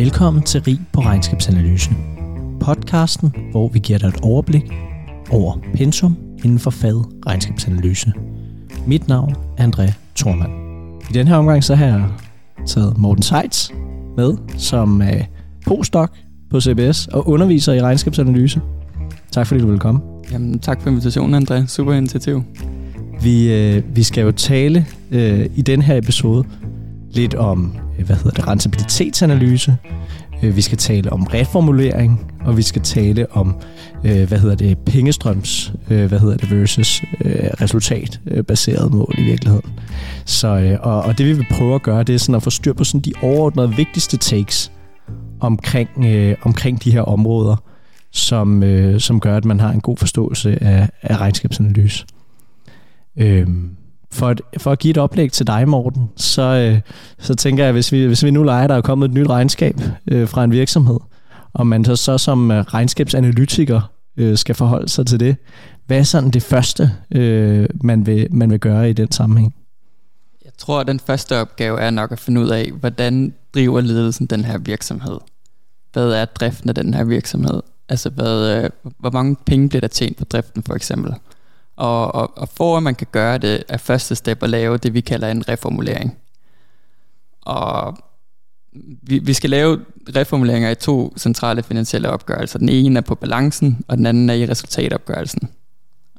Velkommen til Rig på Regnskabsanalysen. Podcasten, hvor vi giver dig et overblik over pensum inden for faget regnskabsanalyse. Mit navn er André Thormand. I den her omgang så har jeg taget Morten Seitz med som uh, postdoc på CBS og underviser i regnskabsanalyse. Tak fordi du vil komme. Jamen, tak for invitationen, André. Super initiativ. Vi, øh, vi skal jo tale øh, i den her episode lidt om, øh, Øh, hvad hedder det, rentabilitetsanalyse. Øh, vi skal tale om reformulering, og vi skal tale om, øh, hvad hedder det, pengestrøms, hvad hedder det, versus resultatbaseret mål i virkeligheden. Så, og, og det vi vil prøve at gøre, det er sådan at få styr på sådan de overordnede vigtigste takes omkring, omkring de her områder, som, som gør, at man har en god forståelse af, af regnskabsanalyse. Øhm, for, for at give et oplæg til dig, Morten, så, øh, så tænker jeg, hvis vi, hvis vi nu leger, der er kommet et nyt regnskab øh, fra en virksomhed, og man så, så som øh, regnskabsanalytiker øh, skal forholde sig til det, hvad er sådan det første, øh, man, vil, man vil gøre i den sammenhæng? Jeg tror, at den første opgave er nok at finde ud af, hvordan driver ledelsen den her virksomhed? Hvad er driften af den her virksomhed? Altså, hvad, øh, hvor mange penge bliver der tjent på driften, for eksempel? Og, og, og for at man kan gøre det, er første step at lave det, vi kalder en reformulering. Og vi, vi skal lave reformuleringer i to centrale finansielle opgørelser. Den ene er på balancen, og den anden er i resultatopgørelsen.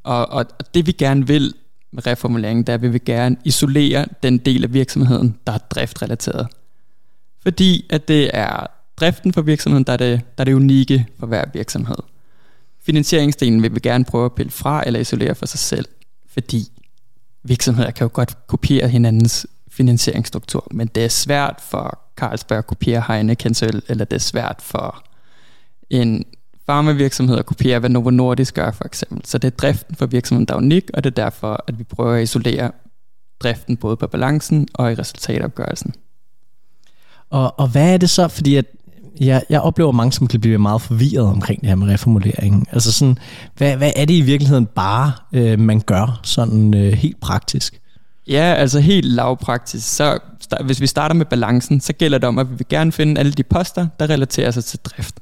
Og, og, og det vi gerne vil med reformuleringen, der vil vi gerne isolere den del af virksomheden, der er driftrelateret. Fordi at det er driften for virksomheden, der er det, der er det unikke for hver virksomhed. Finansieringsdelen vil vi gerne prøve at pille fra eller isolere for sig selv, fordi virksomheder kan jo godt kopiere hinandens finansieringsstruktur, men det er svært for Carlsberg at kopiere Heineken eller det er svært for en farmavirksomhed at kopiere, hvad Novo Nordisk gør for eksempel. Så det er driften for virksomheden, der er unik, og det er derfor, at vi prøver at isolere driften både på balancen og i resultatopgørelsen. Og, og hvad er det så, fordi at jeg, jeg oplever mange, som kan blive meget forvirret omkring det her med reformulering. Altså sådan, hvad, hvad er det i virkeligheden bare, øh, man gør sådan øh, helt praktisk? Ja, altså helt lavpraktisk. Så hvis vi starter med balancen, så gælder det om, at vi vil gerne finde alle de poster, der relaterer sig til drift.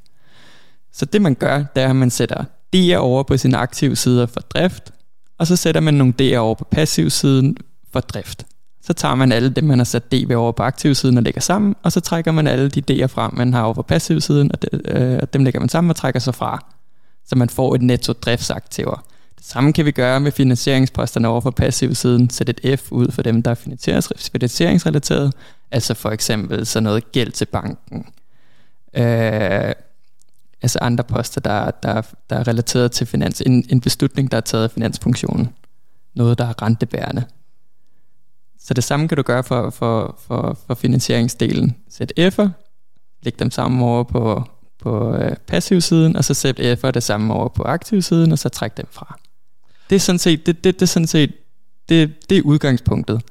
Så det man gør, det er, at man sætter D'er over på sine aktive sider for drift, og så sætter man nogle D'er over på passiv siden for drift. Så tager man alle dem, man har sat DV over på aktivsiden og lægger sammen, og så trækker man alle de D'er fra, man har over på passivsiden, og, de, øh, dem lægger man sammen og trækker sig fra. Så man får et netto driftsaktiver. Det samme kan vi gøre med finansieringsposterne over for passivsiden. sætte et F ud for dem, der er finansieringsrelateret. Altså for eksempel så noget gæld til banken. Øh, altså andre poster, der, der, der er relateret til finans. En, en beslutning, der er taget af finansfunktionen. Noget, der er rentebærende. Så det samme kan du gøre for, for, for, for finansieringsdelen. Sæt F'er, læg dem sammen over på, på øh, passivsiden, og så sæt F'er det samme over på aktivsiden, og så træk dem fra. Det er sådan set, det, det, det er sådan set, det, det er udgangspunktet.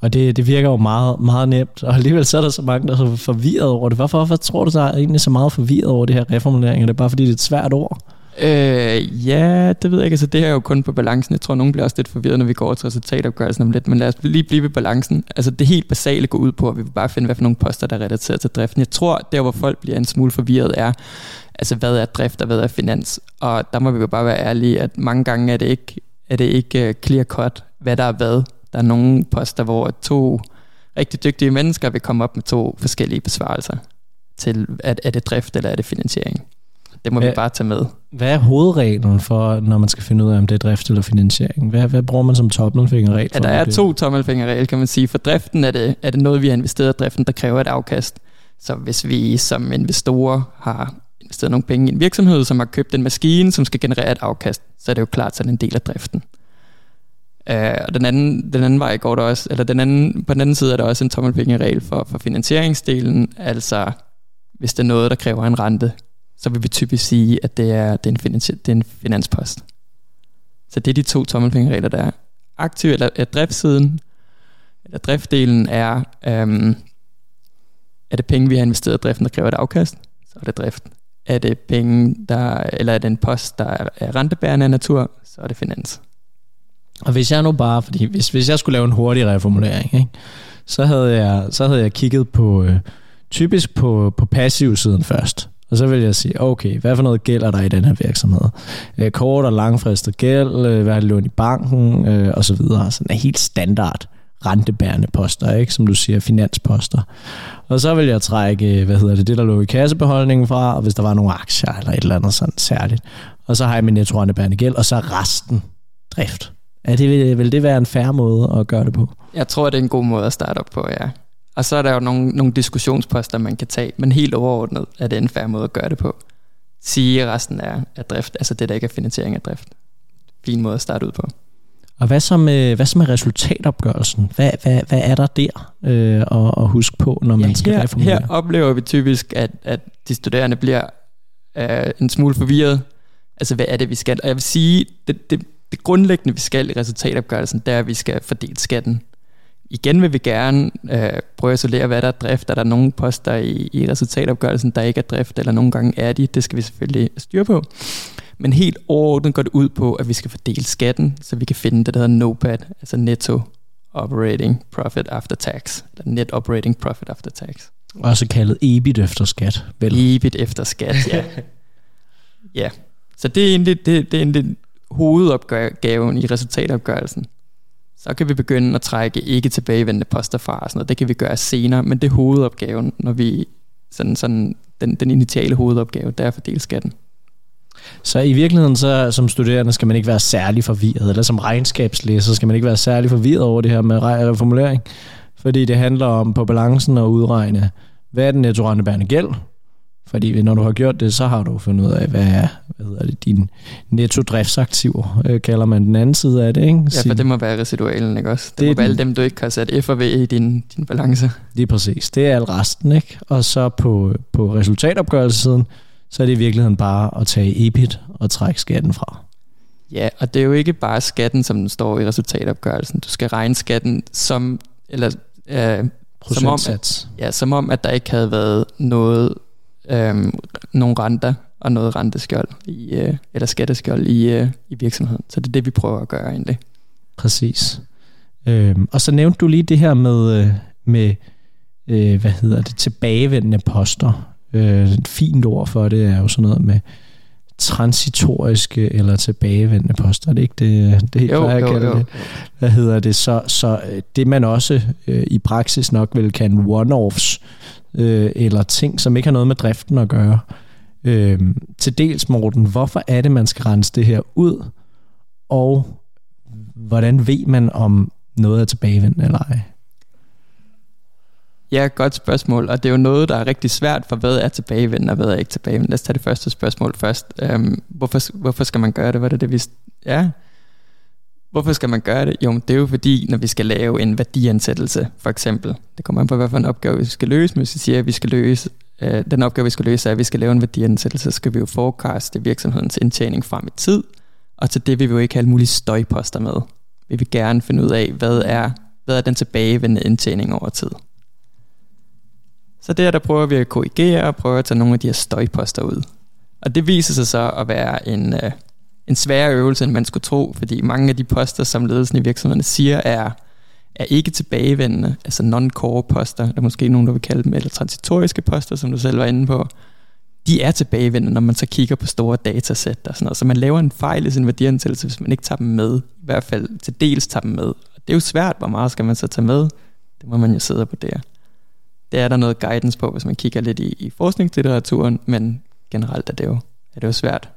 Og det, det virker jo meget, meget nemt, og alligevel så er der så mange, der er så forvirret over det. Hvorfor, hvorfor tror du, der er egentlig så meget forvirret over det her reformulering? Er det bare fordi, det er et svært ord? Øh, ja, det ved jeg ikke. Altså, det her er jo kun på balancen. Jeg tror, nogen bliver også lidt forvirret, når vi går til resultatopgørelsen om lidt. Men lad os lige blive ved balancen. Altså, det helt basale går ud på, at vi vil bare finde, hvad for nogle poster, der er relateret til driften. Jeg tror, der hvor folk bliver en smule forvirret er, altså, hvad er drift og hvad er finans? Og der må vi jo bare være ærlige, at mange gange er det ikke, er det ikke øh, clear cut, hvad der er hvad. Der er nogle poster, hvor to rigtig dygtige mennesker vil komme op med to forskellige besvarelser til, at er det drift eller er det finansiering. Det må hvad, vi bare tage med. Hvad er hovedreglen for, når man skal finde ud af, om det er drift eller finansiering? Hvad, hvad bruger man som tommelfingerregel? Ja, der er det? to tommelfingerregel, kan man sige. For driften er det, er det noget, vi har investeret i driften, der kræver et afkast. Så hvis vi som investorer har investeret nogle penge i en virksomhed, som har købt en maskine, som skal generere et afkast, så er det jo klart, så er en del af driften. Uh, og den anden, den anden vej går der også, eller den anden, på den anden side er der også en tommelfingerregel for, for finansieringsdelen, altså hvis det er noget, der kræver en rente, så vil vi typisk sige, at det er, det er, en, finans, det er en finanspost. Så det er de to tommelfingerregler, der er. Aktiv eller er driftsiden, eller driftdelen er, øhm, er det penge, vi har investeret i driften, der kræver et afkast, så er det drift. Er det penge, der, eller er det en post, der er rentebærende af natur, så er det finans. Og hvis jeg nu bare, fordi hvis, hvis jeg skulle lave en hurtig reformulering, ikke, så havde jeg, så havde jeg kigget på, øh, typisk på, på passivsiden først. Og så vil jeg sige, okay, hvad for noget gælder der i den her virksomhed? Øh, kort og langfristet gæld, øh, hvad har lån i banken, øh, og så videre. Sådan en helt standard rentebærende poster, ikke? som du siger, finansposter. Og så vil jeg trække, øh, hvad hedder det, det der lå i kassebeholdningen fra, og hvis der var nogle aktier eller et eller andet sådan særligt. Og så har jeg min netto rentebærende gæld, og så resten drift. Er det, vil det være en færre måde at gøre det på? Jeg tror, det er en god måde at starte op på, ja. Og så er der jo nogle, nogle diskussionsposter, man kan tage, men helt overordnet er det en færre måde at gøre det på. Sige, resten er, er drift, altså det, der ikke er finansiering af drift. Fin måde at starte ud på. Og hvad så med, hvad så med resultatopgørelsen? Hvad, hvad, hvad er der der øh, at, at huske på, når man ja, skal her, reformulere? Her oplever vi typisk, at, at de studerende bliver øh, en smule forvirret. Altså, hvad er det, vi skal? Og jeg vil sige, det, det, det grundlæggende, vi skal i resultatopgørelsen, det er, at vi skal fordele skatten. Igen vil vi gerne øh, prøve at isolere, hvad der er drift. Er der nogle poster i, i resultatopgørelsen, der ikke er drift, eller nogle gange er de. Det skal vi selvfølgelig styre på. Men helt overordnet går det ud på, at vi skal fordele skatten, så vi kan finde det, der hedder NOPAT, altså Netto Operating Profit After Tax, eller Net Operating Profit After Tax. Også kaldet EBIT efter skat, vel? EBIT efter skat, ja. ja. Så det er egentlig, det, det er egentlig hovedopgaven i resultatopgørelsen. Så kan vi begynde at trække ikke tilbagevendende poster fra og sådan noget. Det kan vi gøre senere, men det er hovedopgaven, når vi sådan, sådan den, den initiale hovedopgave, der er at fordele skatten. Så i virkeligheden, så som studerende, skal man ikke være særlig forvirret, eller som regnskabslæser, skal man ikke være særlig forvirret over det her med formulering, fordi det handler om på balancen at udregne, hvad er den netto gæld, fordi når du har gjort det, så har du fundet ud af, hvad er hvad hedder det, din netto driftsaktiver, øh, kalder man den anden side af det. Ikke? Ja, for det må være residualen, ikke også? Det, det må være alle dem, du ikke har sat F og V i din, din balance. Lige præcis. Det er al resten, ikke? Og så på, på resultatopgørelsesiden, så er det i virkeligheden bare at tage EBIT og trække skatten fra. Ja, og det er jo ikke bare skatten, som den står i resultatopgørelsen. Du skal regne skatten som, eller, øh, som om, at, ja, som om, at der ikke havde været noget, øh, nogle renter og noget renteskjold, i, øh, eller skatteskjold i, øh, i virksomheden. Så det er det, vi prøver at gøre egentlig. Præcis. Øhm, og så nævnte du lige det her med, øh, med øh, hvad hedder det, tilbagevendende poster. Øh, et fint ord for det er jo sådan noget med transitoriske eller tilbagevendende poster. Er det ikke det, det jo, jeg kalder det? Hvad hedder det? Så, så øh, det man også øh, i praksis nok vil kalde one-offs, øh, Øh, eller ting, som ikke har noget med driften at gøre. Øh, til dels, Morten, hvorfor er det, man skal rense det her ud? Og hvordan ved man, om noget er tilbagevendt eller ej? Ja, godt spørgsmål, og det er jo noget, der er rigtig svært, for hvad er tilbagevendende, og hvad er ikke tilbagevendende. Lad os tage det første spørgsmål først. Um, hvorfor, hvorfor skal man gøre det? Hvad er det, vi... Ja, Hvorfor skal man gøre det? Jo, det er jo fordi, når vi skal lave en værdiansættelse, for eksempel. Det kommer an på, hvad for en opgave vi skal løse. Men hvis vi siger, at vi skal løse, øh, den opgave, vi skal løse, er, at vi skal lave en værdiansættelse, så skal vi jo forecaste virksomhedens indtjening frem i tid. Og til det vil vi jo ikke have alle mulige støjposter med. Vi vil gerne finde ud af, hvad er, hvad er den tilbagevendende indtjening over tid. Så der, der prøver vi at korrigere og prøve at tage nogle af de her støjposter ud. Og det viser sig så at være en, øh, en sværere øvelse, end man skulle tro, fordi mange af de poster, som ledelsen i virksomhederne siger, er, er ikke tilbagevendende, altså non-core poster, der måske nogen, der vil kalde dem, eller transitoriske poster, som du selv var inde på, de er tilbagevendende, når man så kigger på store datasæt og sådan noget. Så man laver en fejl i sin værdiansættelse, hvis man ikke tager dem med. I hvert fald til dels tager dem med. Og det er jo svært, hvor meget skal man så tage med. Det må man jo sidde på der. Det er der noget guidance på, hvis man kigger lidt i, i forskningslitteraturen, men generelt er det jo, er det jo svært.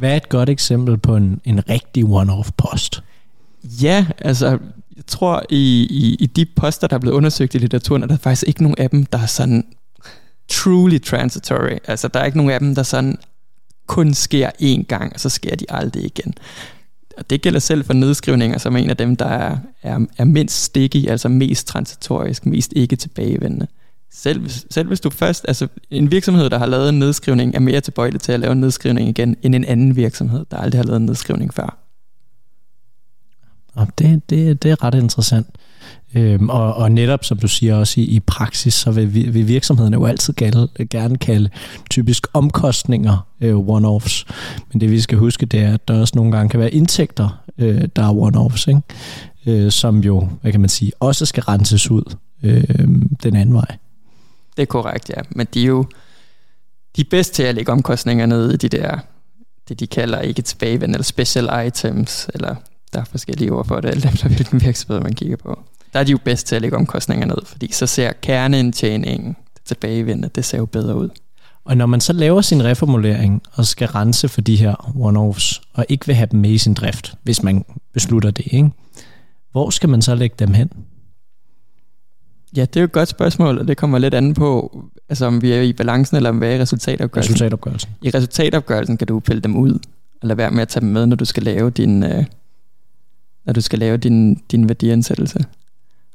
Hvad er et godt eksempel på en, en rigtig one-off post? Ja, altså jeg tror i, i, i de poster, der er blevet undersøgt i litteraturen, er der faktisk ikke nogen af dem, der er sådan truly transitory. Altså der er ikke nogen af dem, der sådan kun sker én gang, og så sker de aldrig igen. Og det gælder selv for nedskrivninger, som er en af dem, der er, er, er mindst sticky, altså mest transitorisk, mest ikke tilbagevendende. Selv, selv hvis du først, altså en virksomhed, der har lavet en nedskrivning, er mere tilbøjelig til at lave en nedskrivning igen, end en anden virksomhed, der aldrig har lavet en nedskrivning før. Og det, det, det er ret interessant. Øhm, og, og netop, som du siger også i, i praksis, så vil, vil virksomhederne jo altid gerne, gerne kalde typisk omkostninger øh, one-offs. Men det vi skal huske, det er, at der også nogle gange kan være indtægter, øh, der er one-offs. Ikke? øh, som jo, hvad kan man sige, også skal renses ud øh, den anden vej. Det er korrekt, ja. Men de er jo de er bedst til at lægge omkostninger ned i de der, det de kalder ikke tilbagevendende, eller special items, eller der er forskellige ord for det, alt efter hvilken virksomhed man kigger på. Der er de jo bedst til at lægge omkostninger ned, fordi så ser kerneindtjeningen tilbagevendende, det ser jo bedre ud. Og når man så laver sin reformulering og skal rense for de her one-offs, og ikke vil have dem med i sin drift, hvis man beslutter det, ikke? hvor skal man så lægge dem hen? Ja, det er jo et godt spørgsmål, og det kommer lidt an på, altså om vi er i balancen, eller om vi er i resultatopgørelsen. Resultatopgørelsen. I resultatopgørelsen kan du pille dem ud, og lade være med at tage dem med, når du skal lave din, øh, når du skal lave din, din værdiansættelse.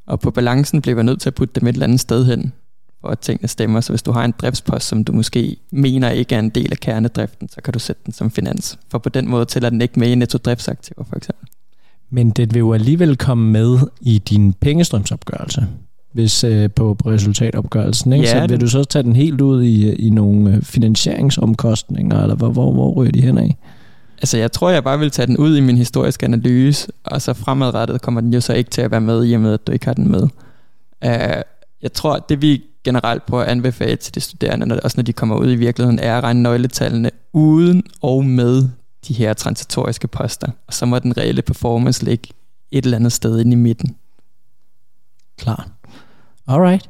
Og på balancen bliver man nødt til at putte dem et eller andet sted hen, for at tingene stemmer. Så hvis du har en driftspost, som du måske mener ikke er en del af kernedriften, så kan du sætte den som finans. For på den måde tæller den ikke med i netto driftsaktiver, for eksempel. Men det vil jo alligevel komme med i din pengestrømsopgørelse hvis øh, på, på resultatopgørelsen. Ikke? Ja, så vil det... du så tage den helt ud i, i nogle øh, finansieringsomkostninger, eller hvor, hvor, hvor ryger de hen af? Altså jeg tror, jeg bare vil tage den ud i min historiske analyse, og så fremadrettet kommer den jo så ikke til at være med, i og med at du ikke har den med. Uh, jeg tror, det vi generelt prøver at anbefale til de studerende, når, også når de kommer ud i virkeligheden, er at regne nøgletallene uden og med de her transitoriske poster. Og så må den reelle performance ligge et eller andet sted inde i midten. Klar. Alright.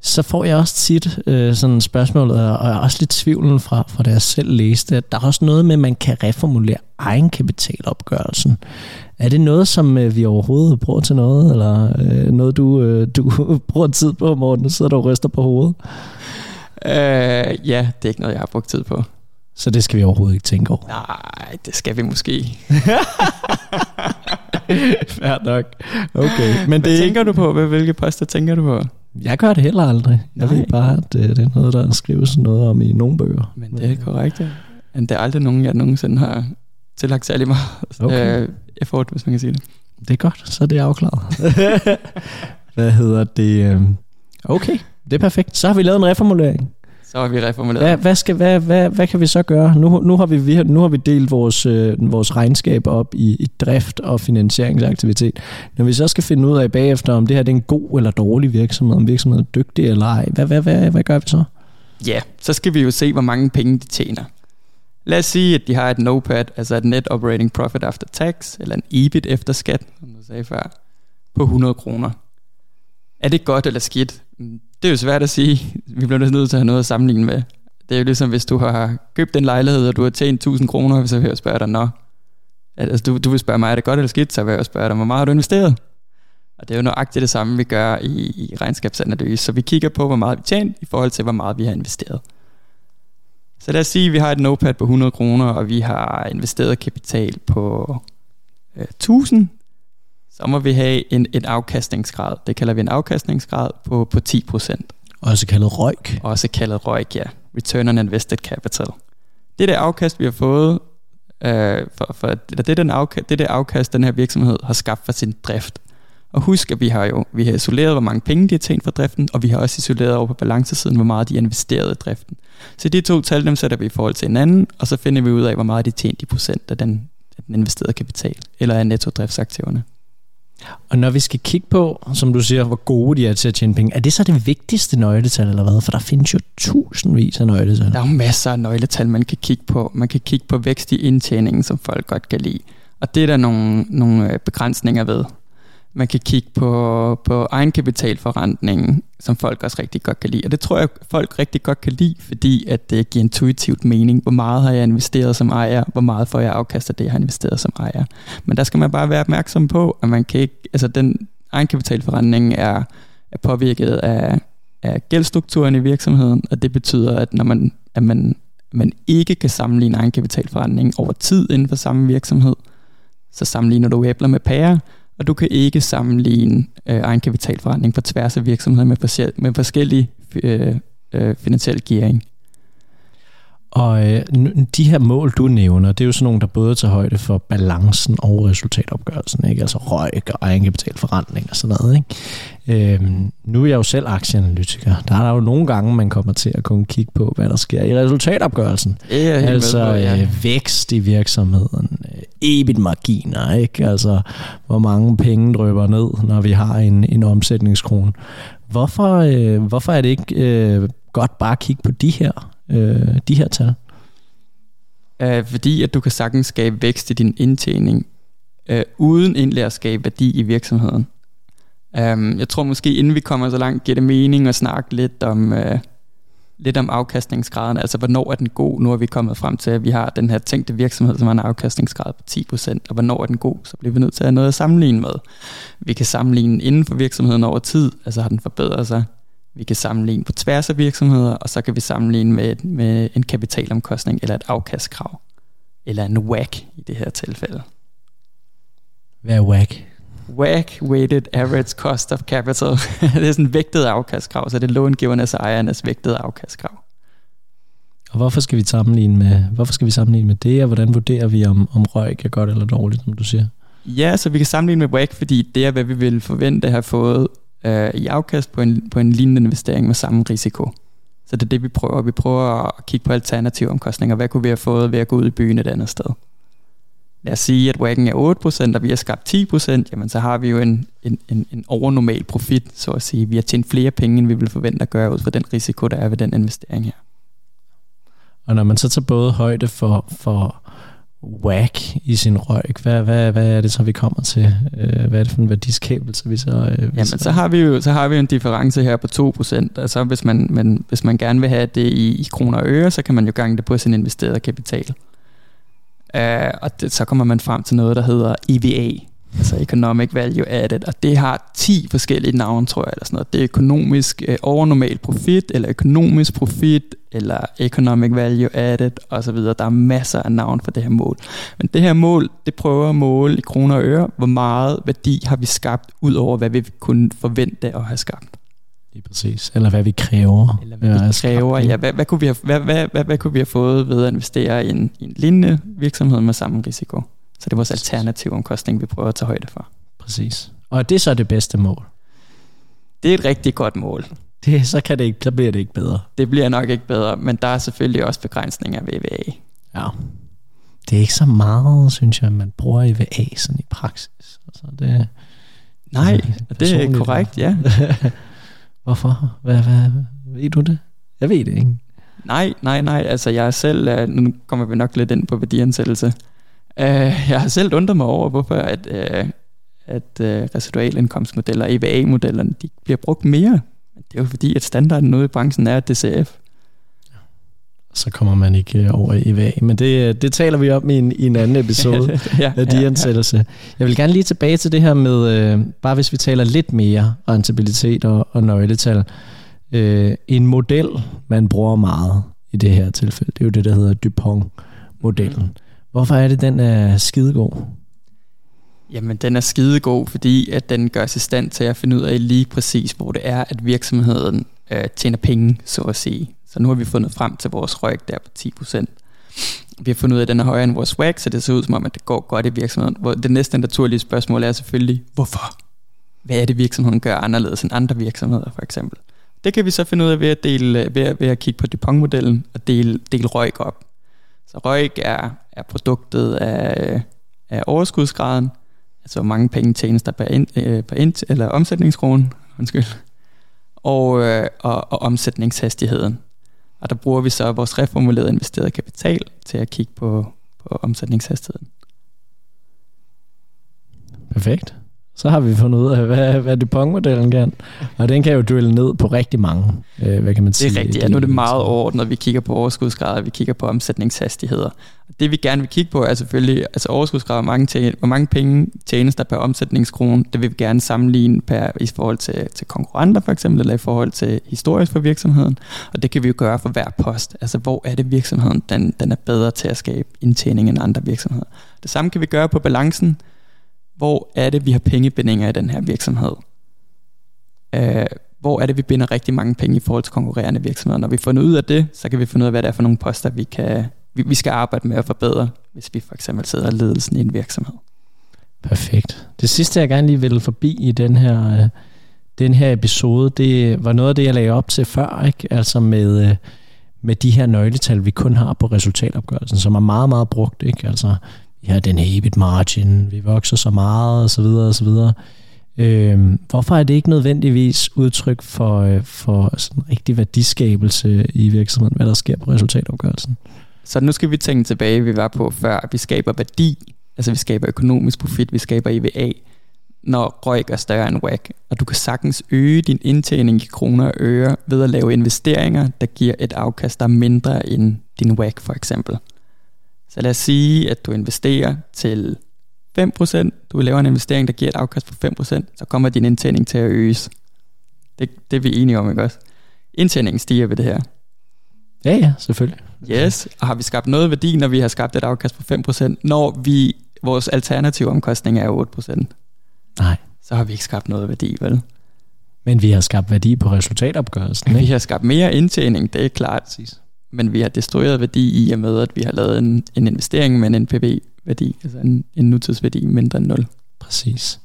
Så får jeg også tit øh, sådan spørgsmålet, og jeg også lidt tvivlen fra, fra det, jeg selv læste, at der er også noget med, at man kan reformulere egenkapitalopgørelsen. Er det noget, som øh, vi overhovedet bruger til noget, eller øh, noget, du, øh, du bruger tid på, Morten? Så du ryster på hovedet. Øh, ja, det er ikke noget, jeg har brugt tid på. Så det skal vi overhovedet ikke tænke over? Nej, det skal vi måske. Fair nok. Okay. Men det Hvad tænker du på? Hvilke poster tænker du på? Jeg gør det heller aldrig. Jeg Nej. ved bare, at det, det er noget, der skrives noget om i nogle bøger. Men det er korrekt, ja. Men det er aldrig nogen, jeg nogensinde har tillagt særlig meget okay. øh, effort, hvis man kan sige det. Det er godt, så er det afklaret. Hvad hedder det? Øhm, okay, det er perfekt. Så har vi lavet en reformulering. Så har vi reformuleret. Hvad, hvad, skal, hvad, hvad, hvad kan vi så gøre? Nu, nu, har, vi, vi, nu har vi delt vores, øh, vores regnskab op i, i drift og finansieringsaktivitet. Når vi så skal finde ud af bagefter, om det her det er en god eller dårlig virksomhed, om virksomheden er dygtig eller ej, hvad, hvad, hvad, hvad gør vi så? Ja, så skal vi jo se, hvor mange penge de tjener. Lad os sige, at de har et NOPAT, altså et Net Operating Profit After Tax, eller en EBIT efter skat, som du sagde før, på 100 kroner. Er det godt eller skidt? Det er jo svært at sige. Vi bliver nødt til at have noget at sammenligne med. Det er jo ligesom, hvis du har købt en lejlighed, og du har tjent 1000 kroner, så vil jeg spørge dig, nå, altså, du, du vil spørge mig, er det godt eller skidt, så vil jeg spørge dig, hvor meget har du investeret? Og det er jo nøjagtigt det samme, vi gør i, i regnskabsanalyse. Så vi kigger på, hvor meget vi tjent i forhold til, hvor meget vi har investeret. Så lad os sige, at vi har et notepad på 100 kroner, og vi har investeret kapital på øh, 1000, så må vi have en, en afkastningsgrad. Det kalder vi en afkastningsgrad på, på 10%. Også kaldet ROIC. Også kaldet ROIC, ja. Return on Invested Capital. Det er det afkast, vi har fået, øh, for, for, det, er den afkast, det er det afkast, den her virksomhed har skabt for sin drift. Og husk, at vi har jo vi har isoleret, hvor mange penge de har tjent for driften, og vi har også isoleret over på balancesiden, hvor meget de har investeret i driften. Så de to tal, dem sætter vi i forhold til hinanden, og så finder vi ud af, hvor meget de tjent i procent af den, af den investerede kapital, eller af nettodriftsaktiverne. Og når vi skal kigge på, som du siger, hvor gode de er til at tjene penge, er det så det vigtigste nøgletal eller hvad? For der findes jo tusindvis af nøgletal. Der er jo masser af nøgletal, man kan kigge på. Man kan kigge på vækst i indtjeningen, som folk godt kan lide. Og det er der nogle, nogle øh, begrænsninger ved. Man kan kigge på, på egenkapitalforrentningen, som folk også rigtig godt kan lide. Og det tror jeg, folk rigtig godt kan lide, fordi at det giver intuitivt mening. Hvor meget har jeg investeret som ejer? Hvor meget får jeg afkast af det, jeg har investeret som ejer? Men der skal man bare være opmærksom på, at man kan ikke, altså den egenkapitalforrentning er, er påvirket af, af gældstrukturen i virksomheden, og det betyder, at når man, at man, man ikke kan sammenligne egenkapitalforrentning over tid inden for samme virksomhed, så sammenligner du æbler med pærer, og du kan ikke sammenligne øh, egenkapitalforretning på tværs af virksomheder med, med forskellige øh, øh, finansiel gearing. Og øh, de her mål, du nævner, det er jo sådan nogle, der både tager højde for balancen og resultatopgørelsen, ikke? altså røg og egenkapitalforretning og sådan noget. Ikke? Øhm, nu er jeg jo selv aktieanalytiker. Der er der jo nogle gange, man kommer til at kunne kigge på, hvad der sker i resultatopgørelsen. Er altså med ja. øh, vækst i virksomheden, øh, EBIT-marginer, ikke? altså hvor mange penge drøber ned, når vi har en, en omsætningskrone. Hvorfor, øh, hvorfor er det ikke øh, godt bare at kigge på de her øh, de her tal? Uh, fordi at du kan sagtens skabe vækst i din indtjening, øh, uden egentlig at skabe værdi i virksomheden. Um, jeg tror måske, inden vi kommer så langt, giver det mening at snakke lidt om, uh, lidt om afkastningsgraden, altså hvornår er den god? Nu er vi kommet frem til, at vi har den her tænkte virksomhed, som har en afkastningsgrad på 10%, og hvornår er den god? Så bliver vi nødt til at have noget at sammenligne med. Vi kan sammenligne inden for virksomheden over tid, altså har den forbedret sig? Vi kan sammenligne på tværs af virksomheder, og så kan vi sammenligne med, med en kapitalomkostning eller et afkastkrav. Eller en WAC i det her tilfælde. Hvad er WAC? WAC, Weighted Average Cost of Capital. det er sådan en vægtet afkastkrav, så det er långivernes og ejernes vægtede afkastkrav. Og hvorfor skal vi sammenligne med, hvorfor skal vi sammenligne med det, og hvordan vurderer vi, om, om røg er godt eller dårligt, som du siger? Ja, så vi kan sammenligne med WAC, fordi det er, hvad vi vil forvente at have fået øh, i afkast på en, på en lignende investering med samme risiko. Så det er det, vi prøver. Vi prøver at kigge på alternative omkostninger. Hvad kunne vi have fået ved at gå ud i byen et andet sted? Lad os sige, at WAC'en er 8%, og vi har skabt 10%, jamen så har vi jo en, en, en, en overnormal profit, så at sige. Vi har tjent flere penge, end vi ville forvente at gøre ud fra den risiko, der er ved den investering her. Og når man så tager både højde for, for whack i sin røg. Hvad, hvad, hvad er det så, vi kommer til? Øh, hvad er det for en værdiskabelse, vi så... Øh, Jamen, så, så har vi jo så har vi en difference her på 2%. Altså, hvis man, man, hvis man gerne vil have det i, i kroner og øre, så kan man jo gange det på sin investerede kapital. Uh, og det, så kommer man frem til noget, der hedder EVA, altså Economic Value Added, og det har 10 forskellige navne, tror jeg, eller sådan noget. Det er økonomisk øh, overnormal profit, eller økonomisk profit, eller Economic Value Added, osv. Der er masser af navn for det her mål. Men det her mål, det prøver at måle i kroner og øre, hvor meget værdi har vi skabt, ud over hvad vi kunne forvente at have skabt. Lige præcis. Eller hvad vi kræver. Eller hvad vi kræver, ja. Hvad, hvad, kunne vi have, hvad, hvad, hvad, hvad kunne vi have fået ved at investere i en, i en lignende virksomhed med samme risiko? Så det er vores alternative omkostning, vi prøver at tage højde for. Præcis. Og er det så det bedste mål? Det er et rigtig godt mål. Det, så, kan det ikke, så bliver det ikke bedre. Det bliver nok ikke bedre, men der er selvfølgelig også begrænsninger ved EVA. Ja. Det er ikke så meget, synes jeg, man bruger EVA sådan i praksis. Altså det, Nej, altså, det er korrekt, ja. Hvorfor? Hvad, hvad, ved du det? Jeg ved det ikke. Nej, nej, nej. Altså jeg er selv, nu kommer vi nok lidt ind på værdiansættelse. Uh, jeg har selv undret mig over, hvorfor at, uh, at uh, residualindkomstmodeller, EVA-modellerne, de bliver brugt mere. Det er jo fordi, at standarden nu i branchen er DCF. Så kommer man ikke over EVA. Men det, det taler vi om i en, i en anden episode ja, af de ansættelse. Ja, ja. Jeg vil gerne lige tilbage til det her med, uh, bare hvis vi taler lidt mere rentabilitet og, og nøgletal. Uh, en model, man bruger meget i det her tilfælde, det er jo det, der hedder Dupont-modellen. Mm. Hvorfor er det, den er skidegod? Jamen, den er skidegod, fordi at den gør sig i stand til at finde ud af lige præcis, hvor det er, at virksomheden øh, tjener penge, så at sige. Så nu har vi fundet frem til vores røg der på 10%. Vi har fundet ud af, at den er højere end vores WAC, så det ser ud som om, at det går godt i virksomheden. Hvor det næste naturlige spørgsmål er selvfølgelig, hvorfor? Hvad er det, virksomheden gør anderledes end andre virksomheder, for eksempel? Det kan vi så finde ud af ved at, dele, øh, ved at, ved at kigge på Dupont-modellen og dele, dele røg op. Så ROIC er, er produktet af, af overskudsgraden, altså hvor mange penge tjenes der per, ind, øh, per ind, eller omsætningskronen, undskyld, og, øh, og, og omsætningshastigheden. Og der bruger vi så vores reformulerede investerede kapital til at kigge på, på omsætningshastigheden. Perfekt så har vi fundet ud af, hvad, hvad Dupont-modellen kan. Og den kan jo drille ned på rigtig mange, øh, hvad kan man sige. Det er rigtigt, ja. Nu er det meget overordnet, vi kigger på overskudsgrader, vi kigger på omsætningshastigheder. Det vi gerne vil kigge på er selvfølgelig, altså overskudsgrader, hvor mange, tjene, hvor mange penge tjenes der per omsætningskrone. Det vil vi gerne sammenligne per, i forhold til, til konkurrenter for eksempel, eller i forhold til historisk for virksomheden. Og det kan vi jo gøre for hver post. Altså hvor er det virksomheden, den, den er bedre til at skabe indtjening end andre virksomheder. Det samme kan vi gøre på balancen hvor er det, vi har pengebindinger i den her virksomhed? Øh, hvor er det, vi binder rigtig mange penge i forhold til konkurrerende virksomheder. Når vi får ud af det, så kan vi finde ud af, hvad det er for nogle poster, vi, kan, vi, vi skal arbejde med at forbedre, hvis vi for eksempel sidder ledelsen i en virksomhed. Perfekt. Det sidste, jeg gerne lige vil forbi i den her, den her episode, det var noget af det, jeg lagde op til før, ikke? altså med, øh, med de her nøgletal, vi kun har på resultatopgørelsen, som er meget, meget brugt. Ikke? Altså, vi har den EBIT margin, vi vokser så meget, og så videre, og så videre. Øh, hvorfor er det ikke nødvendigvis udtryk for, øh, for sådan rigtig værdiskabelse i virksomheden, hvad der sker på resultatopgørelsen? Så nu skal vi tænke tilbage, vi var på før, at vi skaber værdi, altså vi skaber økonomisk profit, vi skaber EVA, når røg er større end WAC. Og du kan sagtens øge din indtjening i kroner og øre ved at lave investeringer, der giver et afkast, der er mindre end din WAC for eksempel. Så lad os sige, at du investerer til 5%, du laver en investering, der giver et afkast på 5%, så kommer din indtjening til at øges. Det, det er vi enige om, ikke også? Indtjeningen stiger ved det her. Ja, ja, selvfølgelig. Yes, og har vi skabt noget værdi, når vi har skabt et afkast på 5%, når vi, vores alternative omkostning er 8%? Nej. Så har vi ikke skabt noget værdi, vel? Men vi har skabt værdi på resultatopgørelsen, ikke? Vi har skabt mere indtjening, det er klart. Præcis. Men vi har destrueret værdi i og med, at vi har lavet en, en investering med en NPV-værdi, altså en, en nutidsværdi mindre end 0. Præcis.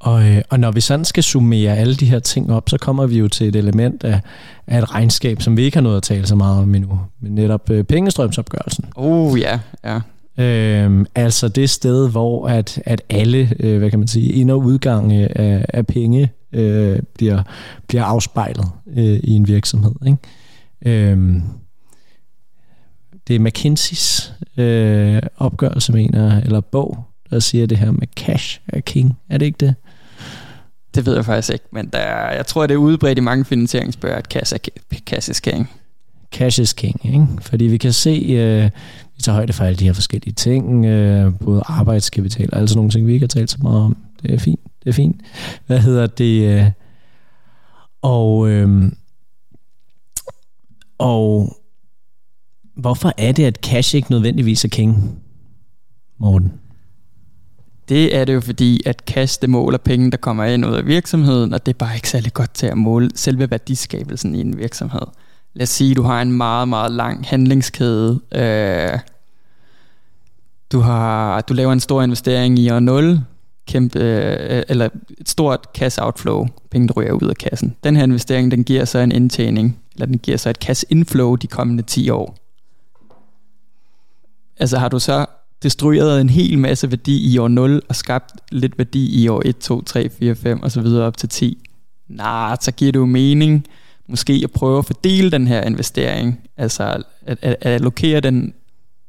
Og, øh, og når vi sådan skal summere alle de her ting op, så kommer vi jo til et element af, af et regnskab, som vi ikke har noget at tale så meget om endnu, men netop øh, pengestrømsopgørelsen. Oh ja, ja. Øhm, altså det sted, hvor at, at alle, øh, hvad kan man sige, ind- og udgange af, af penge øh, bliver, bliver afspejlet øh, i en virksomhed. Ikke? Øhm, det er McKinseys øh, opgørelse, mener eller bog, der siger det her med cash er king. Er det ikke det? Det ved jeg faktisk ikke, men der, jeg tror, det er udbredt i mange finansieringsbøger, at cash er, cash is king. Cash is king, ikke? Fordi vi kan se, øh, vi tager højde for alle de her forskellige ting, øh, både arbejdskapital og alle sådan nogle ting, vi ikke har talt så meget om. Det er fint, det er fint. Hvad hedder det? Øh, og, øh, og hvorfor er det, at cash ikke nødvendigvis er king, Morten? Det er det jo fordi, at cash det måler penge, der kommer ind ud af virksomheden, og det er bare ikke særlig godt til at måle selve værdiskabelsen i en virksomhed. Lad os sige, at du har en meget, meget lang handlingskæde. Øh, du, har, du laver en stor investering i år 0, kæmpe, øh, eller et stort cash outflow, penge der ryger ud af kassen. Den her investering, den giver så en indtjening, eller den giver så et cash inflow de kommende 10 år. Altså har du så destrueret en hel masse værdi i år 0, og skabt lidt værdi i år 1, 2, 3, 4, 5 og så videre op til 10. Nej, så giver det jo mening måske at prøve at fordele den her investering, altså at, at, at allokere den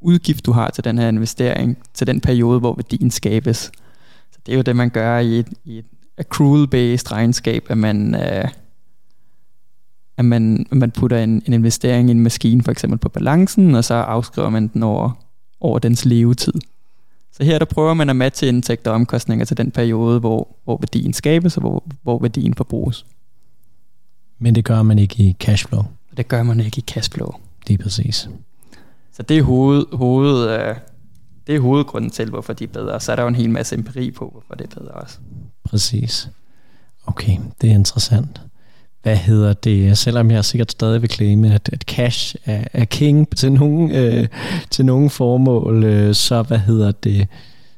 udgift, du har til den her investering, til den periode, hvor værdien skabes. Så det er jo det, man gør i et, i et accrual-based regnskab, at man, øh, at man, at man putter en, en investering i en maskine for eksempel på balancen, og så afskriver man den over, over dens levetid. Så her der prøver man at matche indtægter og omkostninger til den periode, hvor, hvor værdien skabes og hvor, hvor værdien forbruges. Men det gør man ikke i cashflow. Det gør man ikke i cashflow. Det er præcis. Så det er, hoved, hoved, øh, det er hovedgrunden til, hvorfor de er bedre. Så er der jo en hel masse empiri på, hvorfor det er bedre også. Præcis. Okay, det er interessant. Hvad hedder det? Selvom jeg sikkert stadig vil claime, at, at cash er, er king til nogle, øh, til nogle formål, øh, så hvad hedder det?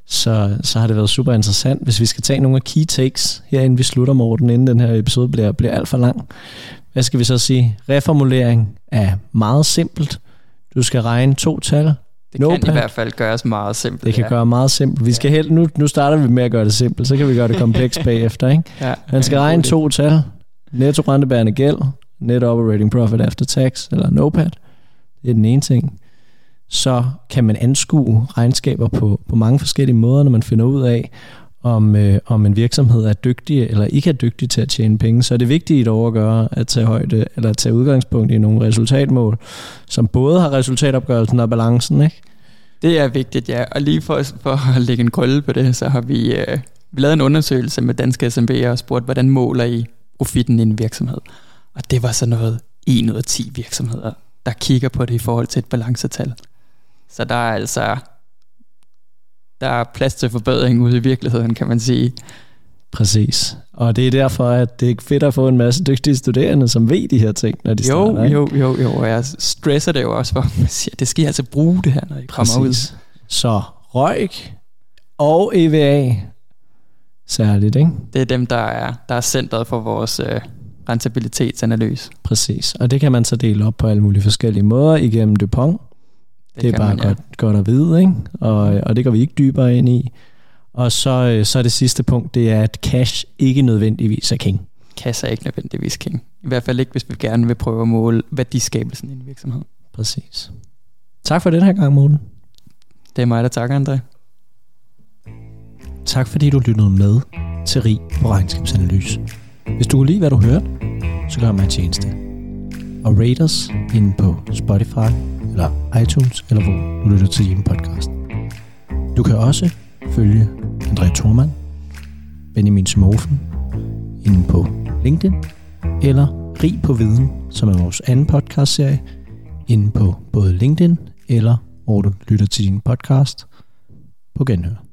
Så, så har det været super interessant. Hvis vi skal tage nogle af key takes herinde vi slutter, Morten, inden den her episode bliver, bliver alt for lang. Hvad skal vi så sige? Reformulering er meget simpelt. Du skal regne to tal. Det kan i hvert fald gøres meget simpelt. Det kan ja. gøre meget simpelt. Vi skal ja. helt, nu, nu starter vi med at gøre det simpelt, så kan vi gøre det komplekst bagefter. Ikke? Ja, Man skal regne to tal. Netto rentebærende gæld, net operating profit after tax, eller NOPAT. Det er den ene ting så kan man anskue regnskaber på, på mange forskellige måder, når man finder ud af, om, øh, om en virksomhed er dygtig eller ikke er dygtig til at tjene penge, så er det vigtigt at overgøre at tage højde eller at tage udgangspunkt i nogle resultatmål, som både har resultatopgørelsen og balancen, ikke? Det er vigtigt, ja. Og lige for, for at lægge en krølle på det, så har vi, øh, vi lavet en undersøgelse med danske SMB'er og spurgt, hvordan måler I profitten i en virksomhed? Og det var så noget 1 ud af 10 virksomheder, der kigger på det i forhold til et balancetal. Så der er altså der er plads til forbedring ude i virkeligheden, kan man sige. Præcis. Og det er derfor, at det er fedt at få en masse dygtige studerende, som ved de her ting, når de jo, starter. ikke? jo, jo, jo, og jeg stresser det jo også for, man siger, det skal I altså bruge det her, når I kommer ud. Præcis. Så røg og EVA særligt, ikke? Det er dem, der er, der er centret for vores øh, rentabilitetsanalyse. Præcis. Og det kan man så dele op på alle mulige forskellige måder igennem Dupont. Det, det er bare man, man, godt, godt at vide, ikke? Og, og det går vi ikke dybere ind i. Og så, øh, så er det sidste punkt, det er, at cash ikke nødvendigvis er king. Kasse er ikke nødvendigvis king. I hvert fald ikke, hvis vi gerne vil prøve at måle værdiskabelsen i en virksomhed. Præcis. Tak for den her gang, Morten. Det er mig, der takker, André. Tak fordi du lyttede med til Rig på Regnskabsanalyse. Hvis du kunne lide, hvad du hørte, så gør mig en tjeneste. Og rate os inde på Spotify eller iTunes, eller hvor du lytter til din podcast. Du kan også følge André Thormann, Benjamin Smofen, inde på LinkedIn, eller Rig på Viden, som er vores anden podcastserie, inde på både LinkedIn, eller hvor du lytter til din podcast på Genhør.